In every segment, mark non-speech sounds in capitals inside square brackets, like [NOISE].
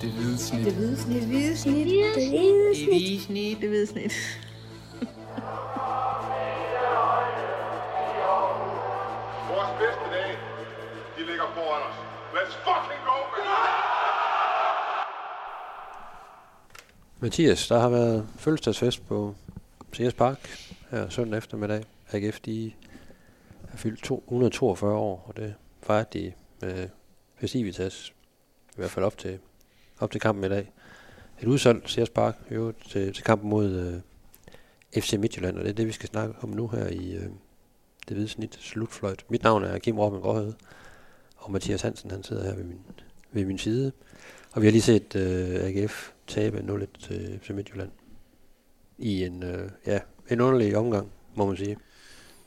Det hvide snit. Det hvide snit. Det hvide snit. Det hvide Det hvide snit. Det hvide snit. [LAUGHS] Vores bedste dage, de ligger foran os. Let's fucking go, man! Mathias, der har været fødselsdagsfest på CS Park her søndag eftermiddag. AGF, de har fyldt 242 år, og det fejrede de med festivitas, i hvert fald op til, op til kampen i dag. Et udsolgt Sears Park, jo, til, til kampen mod øh, FC Midtjylland, og det er det, vi skal snakke om nu her i øh, det hvide snit slutfløjt. Mit navn er Kim Robin Gråhede, og Mathias Hansen, han sidder her ved min, ved min side. Og vi har lige set øh, AGF tabe 0-1 til FC Midtjylland i en, øh, ja, en underlig omgang, må man sige.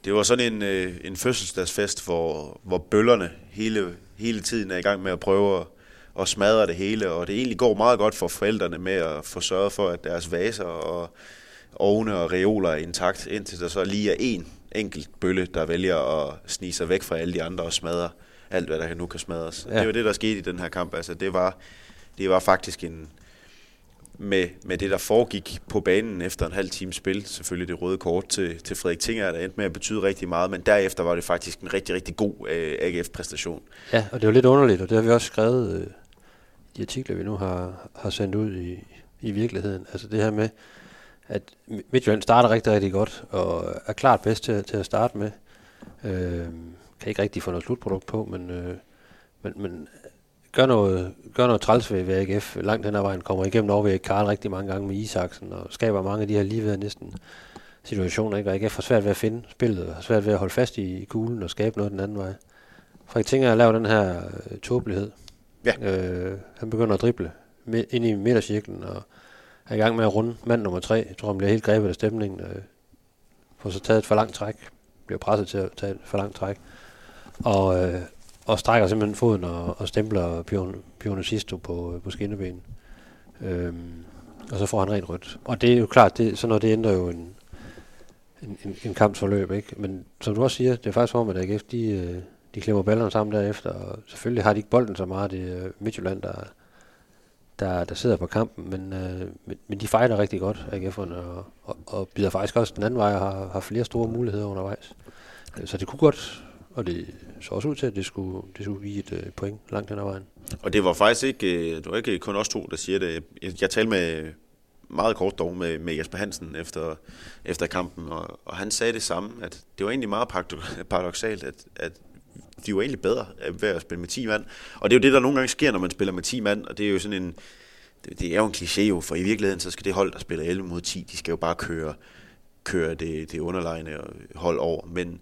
Det var sådan en, øh, en fødselsdagsfest, hvor, hvor bøllerne hele, hele tiden er i gang med at prøve at, at smadre det hele, og det egentlig går meget godt for forældrene med at få sørget for, at deres vaser og ovne og reoler er intakt, indtil der så lige er en enkelt bølle, der vælger at snige sig væk fra alle de andre og smadre alt, hvad der nu kan smadres. Ja. Det var det, der skete i den her kamp. Altså, det var, det var faktisk en, med, med det, der foregik på banen efter en halv time spil, selvfølgelig det røde kort til, til Frederik Tinger, der endte med at betyde rigtig meget, men derefter var det faktisk en rigtig, rigtig god øh, AGF-præstation. Ja, og det var lidt underligt, og det har vi også skrevet øh, de artikler, vi nu har, har sendt ud i, i virkeligheden. Altså det her med, at Midtjylland starter rigtig, rigtig godt, og er klart bedst til, til at starte med. Øh, kan ikke rigtig få noget slutprodukt på, men, øh, men, men gør noget, gør noget træls ved, ved AGF langt hen ad vejen, kommer igennem over ved Karl rigtig mange gange med Isaksen, og skaber mange af de her lige ved næsten situationer, ikke? og AGF har svært ved at finde spillet, og har svært ved at holde fast i kuglen og skabe noget den anden vej. Frederik Tinger laver den her øh, tåbelighed. Ja. Øh, han begynder at drible med, ind i midtercirklen, og er i gang med at runde mand nummer tre. Jeg tror, han bliver helt grebet af stemningen. Øh, får så taget et for langt træk. Bliver presset til at tage et for langt træk. Og, øh, og strækker simpelthen foden og, og stempler Pion, Pionicisto på, øh, på skinnebenen. Øh, og så får han rent rødt. Og det er jo klart, det, sådan noget, det ændrer jo en, en, en, en kampsforløb, ikke? Men som du også siger, det er faktisk for om, at AGF, de, øh, de klemmer ballerne sammen derefter, og selvfølgelig har de ikke bolden så meget, det er Midtjylland, der, der, der sidder på kampen, men, øh, men, men de fejler rigtig godt, AGF'erne, og, og, og bider faktisk også den anden vej, og har, har flere store muligheder undervejs. Så det kunne godt, og det så også ud til, at det skulle, det skulle give et øh, point langt hen ad vejen. Og det var faktisk ikke, øh, det var ikke kun os to, der siger det. Jeg, jeg talte med meget kort dog med, med Jesper Hansen efter, efter kampen, og, og han sagde det samme, at det var egentlig meget paradoxalt, at, at de var egentlig bedre øh, ved at spille med 10 mand. Og det er jo det, der nogle gange sker, når man spiller med 10 mand, og det er jo sådan en, det, det er jo en kliché jo, for i virkeligheden, så skal det hold, der spiller 11 mod 10, de skal jo bare køre, køre det, det underlegne hold over. Men,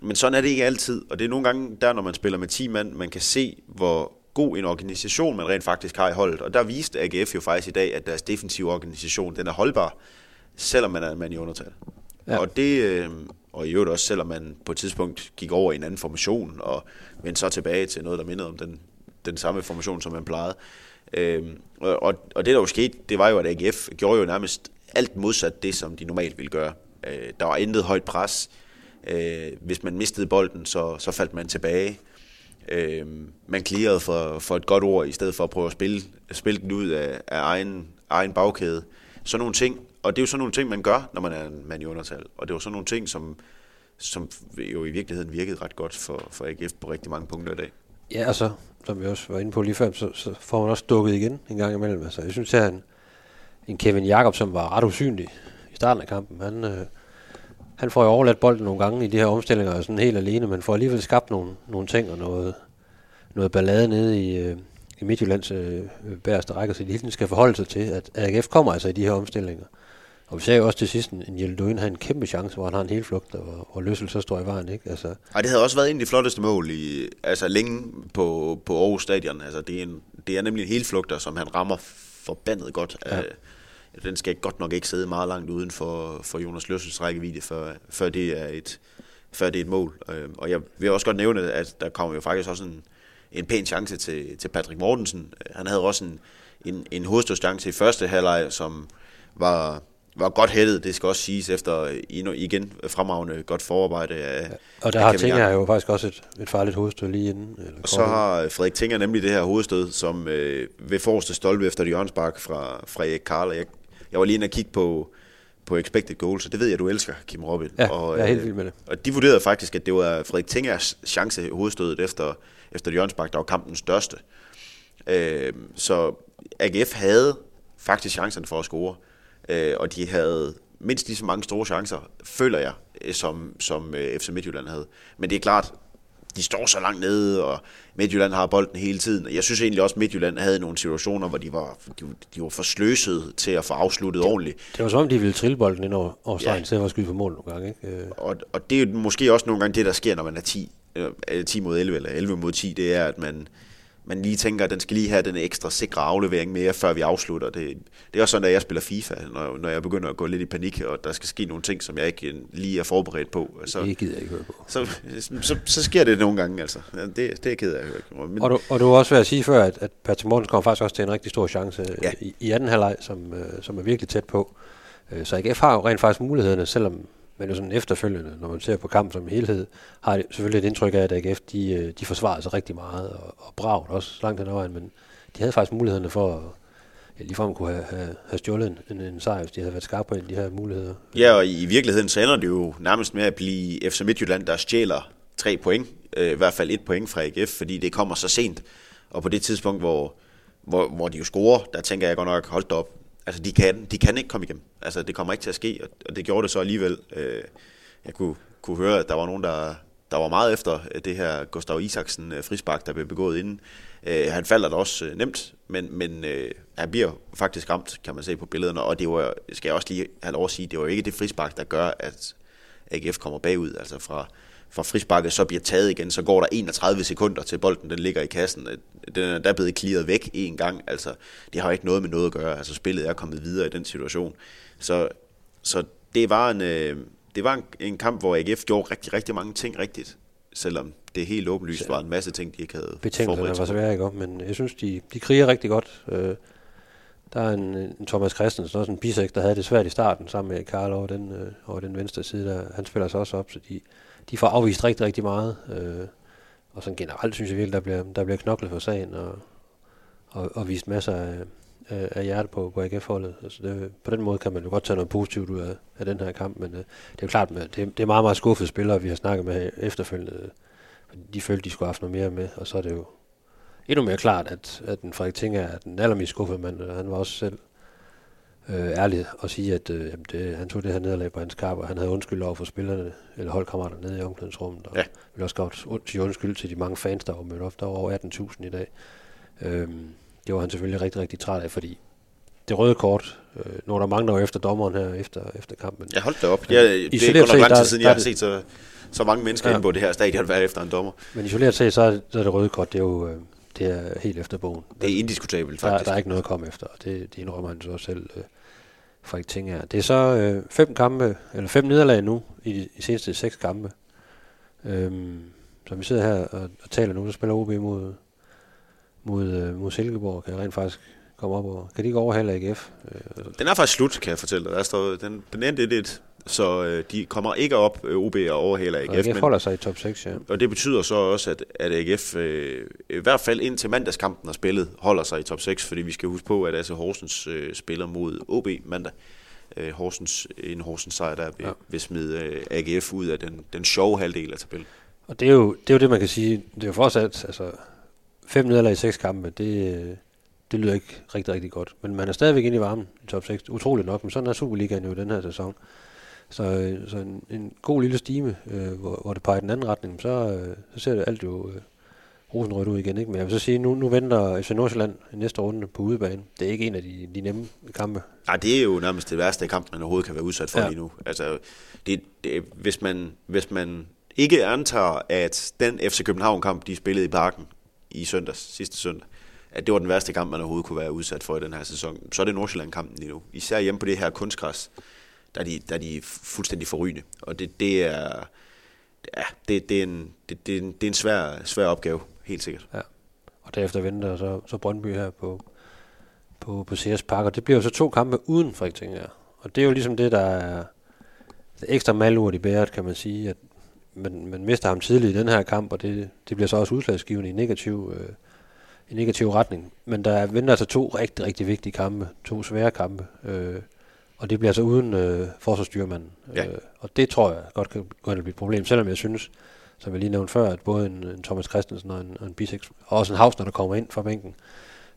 men sådan er det ikke altid, og det er nogle gange der, når man spiller med 10 mand, man kan se, hvor god en organisation man rent faktisk har i holdet. Og der viste AGF jo faktisk i dag, at deres defensive organisation, den er holdbar, selvom man er en mand i undertal. Ja. Ja. Og det, øh, og i øvrigt også, selvom man på et tidspunkt gik over i en anden formation, og vendte så tilbage til noget, der mindede om den, den samme formation, som man plejede. Øhm, og, og, det, der jo skete, det var jo, at AGF gjorde jo nærmest alt modsat det, som de normalt ville gøre. Øh, der var intet højt pres. Øh, hvis man mistede bolden, så, så faldt man tilbage. Øh, man clearede for, for et godt ord, i stedet for at prøve at spille, spille den ud af, af egen, egen bagkæde. Sådan nogle ting, og det er jo sådan nogle ting, man gør, når man er en mand i undertal. Og det var sådan nogle ting, som, som jo i virkeligheden virkede ret godt for, for AGF på rigtig mange punkter i dag. Ja, og så, som vi også var inde på lige før, så, så får man også dukket igen en gang imellem. Altså, jeg synes, at en, en Kevin Jakob, som var ret usynlig i starten af kampen, han, øh, han får jo overladt bolden nogle gange i de her omstillinger, og sådan helt alene, men får alligevel skabt nogle, nogle ting og noget, noget ballade nede i, øh, i Midtjyllands øh, bæreste række, så de hele skal forholde sig til, at AGF kommer altså i de her omstillinger. Og vi ser jo også til sidst, en Hjelduin har en kæmpe chance, hvor han har en hel flugt, og, og Løssel så står i vejen, ikke? Altså, Og det havde også været en af de flotteste mål i, altså længe på, på Aarhus Stadion. Altså det, er en, det er nemlig en helflugter, som han rammer forbandet godt. Ja. Ja. Den skal godt nok ikke sidde meget langt uden for, for Jonas Løssels rækkevidde, før, før, det er et, før det er et mål. Øh, Og jeg vil også godt nævne, at der kommer jo faktisk også en, en pæn chance til, til Patrick Mortensen. Han havde også en, en, en hovedstårschance i første halvleg, som var, var godt hættet, det skal også siges, efter igen fremragende godt forarbejde af, Og der af har Tinger jo faktisk også et, et farligt hovedstød lige inden. Eller Og så har Frederik Tinger nemlig det her hovedstød, som øh, ved forreste stolpe efter hjørnspark fra, fra Erik Karl. Jeg, jeg var lige inde og kigge på, på expected goals, og det ved jeg, du elsker, Kim Robin. Ja, og, jeg er helt vild med det. Og de vurderede faktisk, at det var Frederik Tingers chance hovedstødet efter, efter et hjørnspark, der var kampens største. Øh, så AGF havde faktisk chancerne for at score, øh, og de havde mindst lige så mange store chancer, føler jeg, øh, som, som øh, FC Midtjylland havde. Men det er klart, de står så langt nede, og Midtjylland har bolden hele tiden. Jeg synes egentlig også, at Midtjylland havde nogle situationer, hvor de var, de, de var for sløset til at få afsluttet ordentligt. Det var som om, de ville trille bolden ind over, over stregen, Ja. stedet for at skyde på mål nogle gange. Ikke? Øh, Og, og det er måske også nogle gange det, der sker, når man er 10, øh, 10 mod 11 eller 11 mod 10, det er, at man, man lige tænker, at den skal lige have den ekstra sikre aflevering mere, før vi afslutter. Det, det er også sådan, at jeg spiller FIFA, når, når jeg begynder at gå lidt i panik, og der skal ske nogle ting, som jeg ikke øh, lige er forberedt på. Så, det gider jeg ikke høre på. så, så, så sker det nogle gange, altså. Det, det er jeg ked af. at høre. Men, Og du, og du var også ved at sige før, at, at Patrick Mortensen kommer faktisk også til en rigtig stor chance Ja. i, i anden halvleg, som, øh, som er virkelig tæt på. Øh, så AGF har jo rent faktisk mulighederne, selvom men jo sådan efterfølgende, når man ser på kampen som helhed, har det selvfølgelig et indtryk af, at AGF de, øh, de forsvarede sig rigtig meget, og, og bragt også langt hen ad vejen, men de havde faktisk mulighederne for at ja, ligefrem kunne have, have, have stjålet en, en, en sejr, hvis de havde været skarpe på de her muligheder. Ja, og i, virkeligheden så ender det jo nærmest med at blive FC Midtjylland, der stjæler tre point, øh, i hvert fald et point fra AGF, fordi det kommer så sent. Og på det tidspunkt, hvor, hvor, hvor de jo scorer, der tænker jeg godt nok, hold op, altså de kan, de kan ikke komme igennem. Altså det kommer ikke til at ske, og, og det gjorde det så alligevel. Øh, jeg kunne, kunne høre, at der var nogen, der, der var meget efter øh, det her Gustav Isaksen øh, frispark, der blev begået inden. Øh, han falder da også øh, nemt, men, men øh, han bliver faktisk ramt, kan man se på billederne, og det var, skal jeg også lige have lov at sige, det var jo ikke det frispark, der gør, at AGF kommer bagud, altså fra, fra frisparket så bliver taget igen, så går der 31 sekunder til bolden, den ligger i kassen. Den er der blevet clearet væk en gang, altså det har jo ikke noget med noget at gøre, altså spillet er kommet videre i den situation. Så, så det var en, øh, det var en, en kamp, hvor AGF gjorde rigtig, rigtig mange ting rigtigt, selvom det helt åbenlyst var en masse ting, de ikke havde Betingelserne forberedt var sig på. svære, ikke? Men jeg synes, de, de kriger rigtig godt. Øh, der er en, en Thomas Christensen, også en bisek, der havde det svært i starten, sammen med Karl over den, øh, over den venstre side. Der, han spiller sig også op, så de, de får afvist rigtig, rigtig meget. Øh, og sådan generelt synes jeg virkelig, der bliver, der bliver knoklet for sagen, og, og, og vist masser af, af, af hjerte på, på AGF-holdet. Altså det, på den måde kan man jo godt tage noget positivt ud af, af den her kamp, men øh, det er jo klart, med, det, det er meget, meget skuffede spillere, vi har snakket med efterfølgende. Øh, de følte, de skulle have haft noget mere med, og så er det jo endnu mere klart, at, at den Frederik Tinger er den allermest skuffede mand, og han var også selv øh, ærlig at sige, at øh, jamen det, han tog det her nederlag på hans kap, og han havde undskyld over for spillerne, eller holdkammerater nede i omklædningsrummet, og Ja. ville også godt sige undskyld til de mange fans, der var mødt op. Der var over 18.000 i dag. Øhm, det var han selvfølgelig rigtig, rigtig træt af, fordi det røde kort, øh, nu er der var efter dommeren her efter, efter kampen. Ja, hold da op. Ja, det er godt nok lang tid siden, jeg har det- set så, så mange mennesker Ja. inde på det her stadion [LAUGHS] være efter en dommer. Men isoleret set, så er, så er det røde kort, det er jo øh, det er helt efter bogen. Det er indiskutabelt, Der, faktisk. der er ikke noget at komme efter, og det, det indrømmer han så selv, øh, Frederik Tinger. Det er så øh, fem kampe, eller fem nederlag nu, i de, i seneste seks kampe. Øhm, så vi sidder her og, og taler nu, så spiller OB mod, mod, øh, mod Silkeborg, kan rent faktisk komme op og, kan de ikke overhale AGF? Øh, Den er faktisk slut, kan jeg fortælle dig. Der står, den, den endte 1-1, så øh, de kommer ikke op, øh, OB og overhaler og AGF. AGF holder sig i top 6, ja. og det betyder så også, at, at AGF øh, i hvert fald indtil mandagskampen har spillet, holder sig i top 6, fordi vi skal huske på, at AC Horsens øh, spiller mod OB mandag. Øh, Horsens, en Horsens sejr, der vil, ja. Ja. vil smide øh, AGF ud af den, den sjove halvdel af tabellen. Og det er, jo, det er jo det, man kan sige. Det er jo fortsat, altså fem nederlag i seks kampe, det, øh, det lyder ikke rigtig, rigtig godt. Men man er stadigvæk inde i varmen i top 6. Utroligt nok, men sådan er Superligaen jo den her sæson. Så, så en, en god lille stime, øh, hvor, hvor det peger i den anden retning, så, øh, så ser det alt jo øh, rosenrødt ud igen. Ikke? Men jeg vil så sige, nu, nu venter FC Nordsjælland i næste runde på udebane. Det er ikke en af de, de nemme kampe. Nej, det er jo nærmest det værste kamp, man overhovedet kan være udsat for. Ja. lige nu. Altså, det, det, hvis, man, hvis man ikke antager, at den FC København-kamp, de spillede i parken i søndags, sidste søndag, at det var den værste kamp, man overhovedet kunne være udsat for i den her sæson, så er det Nordsjælland-kampen lige nu. Især hjemme på det her kunstgræs, der er de, der er de fuldstændig forrygende. Og det, det er... Ja, det, det, er en, det, det, er en, det er en svær, svær opgave, helt sikkert. Ja. Og derefter venter så, så Brøndby her på, på, på CS Park. Og det bliver jo så to kampe uden Frigtinger. Og det er jo ligesom det, der er det ekstra malurt i bæret, kan man sige, at man, man mister ham tidligt i den her kamp, og det, det bliver så også udslagsgivende i negativ, øh, i negativ retning. Men der venter altså to rigtig, rigtig vigtige kampe, to svære kampe, øh, og det bliver altså uden øh, forsvarsstyrmanden. Ja. Øh, og det tror jeg godt kan gå hen og blive et problem, selvom jeg synes, som jeg lige nævnte før, at både en, en Thomas Christensen og en, og en Bisek, og også en Hausner, der kommer ind fra bænken,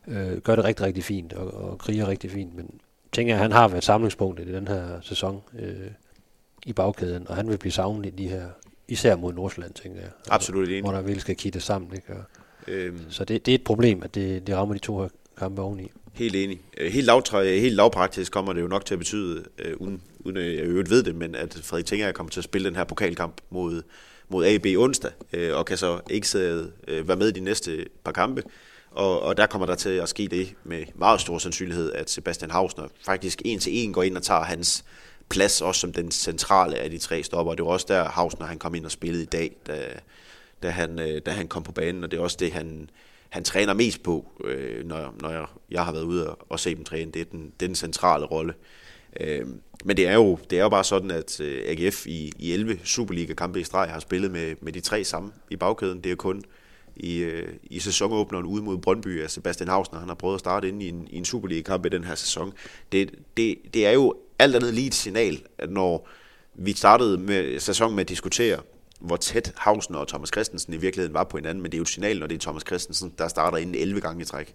øh, gør det rigtig, rigtig fint, og, og kriger rigtig fint. Men tænker jeg, at han har været samlingspunktet i den her sæson øh, i bagkæden, og han vil blive savnet i de her, især mod Nordsjælland, tænker jeg. Absolut enig. Hvor der virkelig skal kitte sammen, ikke? Og, Øhm, så det, det er et problem, at det, det rammer de to her kampe oveni. Helt enig. Øh, helt, lav, helt lavpraktisk kommer det jo nok til at betyde, øh, uden, uden at jeg øvrigt ved det, men at Frederik Tinger kommer til at spille den her pokalkamp mod, mod AB onsdag, øh, og kan så ikke sidde, øh, være med i de næste par kampe. Og, og der kommer der til at ske det med meget stor sandsynlighed, at Sebastian Hausner faktisk en til en går ind og tager hans plads, også som den centrale af de tre stopper. Det var også der, Hausner han kom ind og spillede i dag, da, da, han, øh, da han kom på banen, og det er også det, han, han træner mest på, øh, når, når jeg, jeg har været ude og, og se dem træne. Det er den, det er den centrale rolle. Øh, men det er, jo, det er jo bare sådan, at øh, AGF i, i 11 Superliga-kampe i streg har spillet med, med de tre samme i bagkæden. Det er kun i, øh, i sæsonåbneren ude mod Brøndby, af Sebastian Hausner han har prøvet at starte ind i en, i en Superliga-kamp i den her sæson. Det, det, det er jo alt andet lige et signal, at når vi startede med sæsonen med at diskutere, hvor tæt Hausner og Thomas Christensen i virkeligheden var på hinanden, men det er jo et signal, når det er Thomas Christensen, der starter inden 11 gange i træk.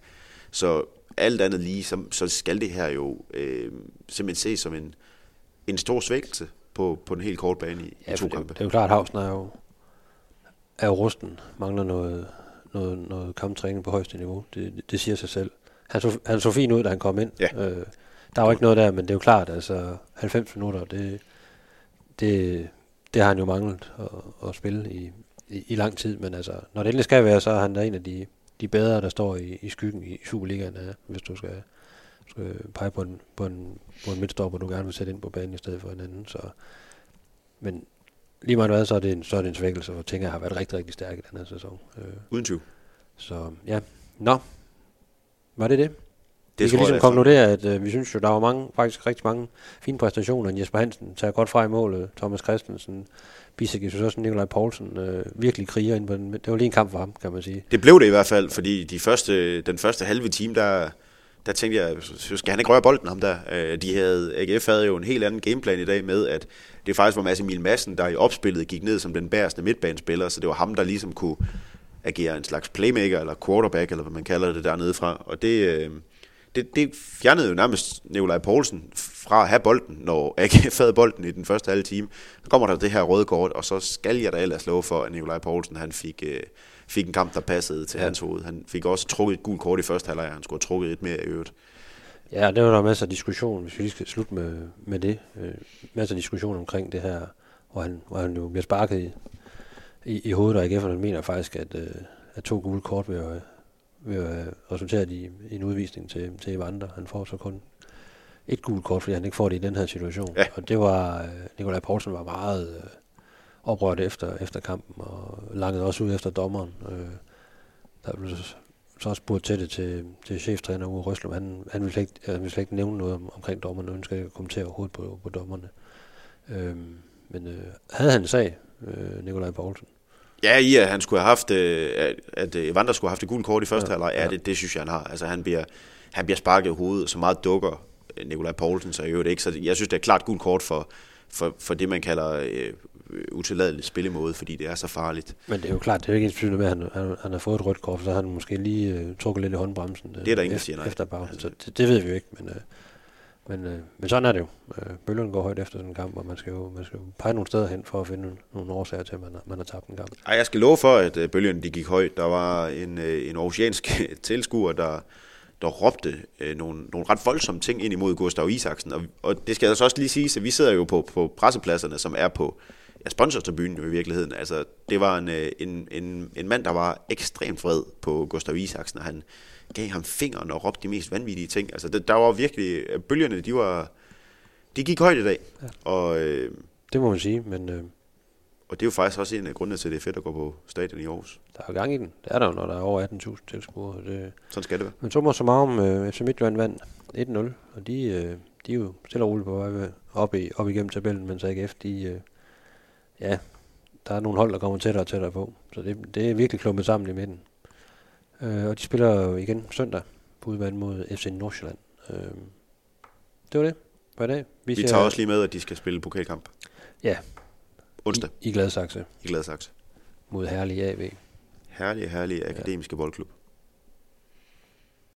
Så alt andet lige, så, så skal det her jo øh, simpelthen ses som en, en stor svækkelse på, på den helt korte bane i, ja, i to det, kampe. det er jo klart, at Havsen er jo, er jo rusten, mangler noget, noget, noget kamptræning på højeste niveau. Det, det, det siger sig selv. Han så, han så fin ud, da han kom ind. Ja. Øh, der var ikke noget der, men det er jo klart, altså 90 minutter, det, det, det har han jo manglet at, at spille i, i, i lang tid. Men altså, når det endelig skal være, så er han da en af de, de bedre, der står i, i skyggen i Superligaen, ja, hvis du skal, skal pege på en, på en, på en midtstopper, du gerne vil sætte ind på banen i stedet for en anden. Så, men lige meget hvad, så er det en, så er det en svækkelse, tænker, jeg har været rigtig, rigtig stærk i den her sæson. Øh, Uden tvivl. så ja, nå, var det det? Vi kan ligesom jeg, konkludere, at øh, vi synes jo, der var mange, faktisk rigtig mange fine præstationer. Jesper Hansen tager godt fra i målet. Thomas Christensen, Bisek, jeg synes også, Nikolaj Poulsen øh, virkelig kriger ind på den. Det var lige en kamp for ham, kan man sige. Det blev det i hvert fald, fordi de første, den første halve time, der, der tænkte jeg, så skal han ikke røre bolden ham der. Øh, De havde, AGF havde jo en helt anden gameplan i dag med, at det faktisk var Mads Emil Madsen, der i opspillet gik ned som den bæreste midtbanespiller, så det var ham, der ligesom kunne agere en slags playmaker, eller quarterback, eller hvad man kalder det dernede fra. Og det, øh, det, det fjernede jo nærmest Nikolaj Poulsen fra at have bolden, når AGF [LAUGHS] havde bolden i den første halve time. Så kommer der det her røde kort, og så skal jeg da ellers love for, at Nikolaj Poulsen han fik, øh, fik en kamp, der passede til ja. hans hoved. Han fik også trukket et gult kort i første halvleg, han skulle have trukket et mere i øvrigt. Ja, det var der masser af diskussion, hvis vi lige skal slutte med, med det. Øh, masser af diskussion omkring det her, hvor han, hvor han jo bliver sparket i, i, i hovedet, og AGF'erne mener faktisk, at, øh, at to gule kort vil, øh, vil øh, resultere i, en udvisning til, til Evander. Han får så kun et gult kort, fordi han ikke får det i den her situation. Ja. Og det var, øh, Nikolaj Poulsen var meget øh, oprørt efter, efter kampen, og langede også ud efter dommeren. Øh, der blev så- så også spurgt til det til, til cheftræner Uwe Røslum. Han, han ville slet ikke, han ville slet ikke nævne noget om, omkring dommerne, og ønsker ikke at kommentere overhovedet på, på dommerne. Øhm, men øh, havde han en sag, øh, Nikolaj Poulsen? Ja, i at han skulle have haft, øh, at- øh, Evander skulle have haft et gult kort i første Ja, halvleg, ja, ja. det, det synes jeg, han har. Altså, han bliver, han bliver sparket i hovedet, så meget dukker øh, Nikolaj Poulsen så i øvrigt ikke. Så jeg synes, det er klart gult kort for, for, for det, man kalder øh, utilladeligt spillemåde, fordi det er så farligt. Men det er jo klart, det er jo ikke ens med, at han, han, han har fået et rødt kort, så har han måske lige øh, trukket lidt i håndbremsen. Øh, Det er der ingen, der siger nej. Efter Altså- så det, det, ved vi jo ikke. Men, øh, men, øh, men sådan er det jo. Øh, bølgerne går højt efter sådan en kamp, og man skal jo, man skal jo pege nogle steder hen for at finde nogle, årsager til, at man har, man har tabt en kamp. Ej, jeg skal love for, at øh, bølgerne de gik højt. Der var en, øh, en oceansk [LAUGHS] tilskuer, der, der råbte øh, nogle, nogle ret voldsomme ting ind imod Gustav Isaksen. Og, og det skal altså også lige sige, at vi sidder jo på, på pressepladserne, som er på ja, sponsortribunen jo i virkeligheden. Altså, det var en, øh, en, en, en mand, der var ekstremt vred på Gustav Isaksen, og han gav ham fingeren og råbte de mest vanvittige ting. Altså, det, der var virkelig... øh, Bølgerne, de var... De gik højt i dag, ja. og, øh, Det må man sige, men øh, og det er jo faktisk også en af grundene til, at det er fedt at gå på stadion i Aarhus. der er jo gang i den. Det er der jo, når der er over 18.000 tilskuere. Det, Sådan skal det være. Men summa summarum, øh, FC Midtjylland vandt 1-0, og de, øh, de er jo stille og roligt på vej op, i, op igennem tabellen, mens AGF, de, øh, ja, der er nogle hold, der kommer tættere og tættere på. Så det, det er virkelig klumpet sammen i midten. Øh, og de spiller jo igen søndag på udvalg mod FC Nordsjælland. Øh, det var det for i dag. Vi, Vi tager også lige med, at de skal spille pokalkamp. Ja. Onsdag. I, i Gladsaxe. I Gladsaxe. Mod herlige AV. Herlige, herlige akademiske ja. boldklub.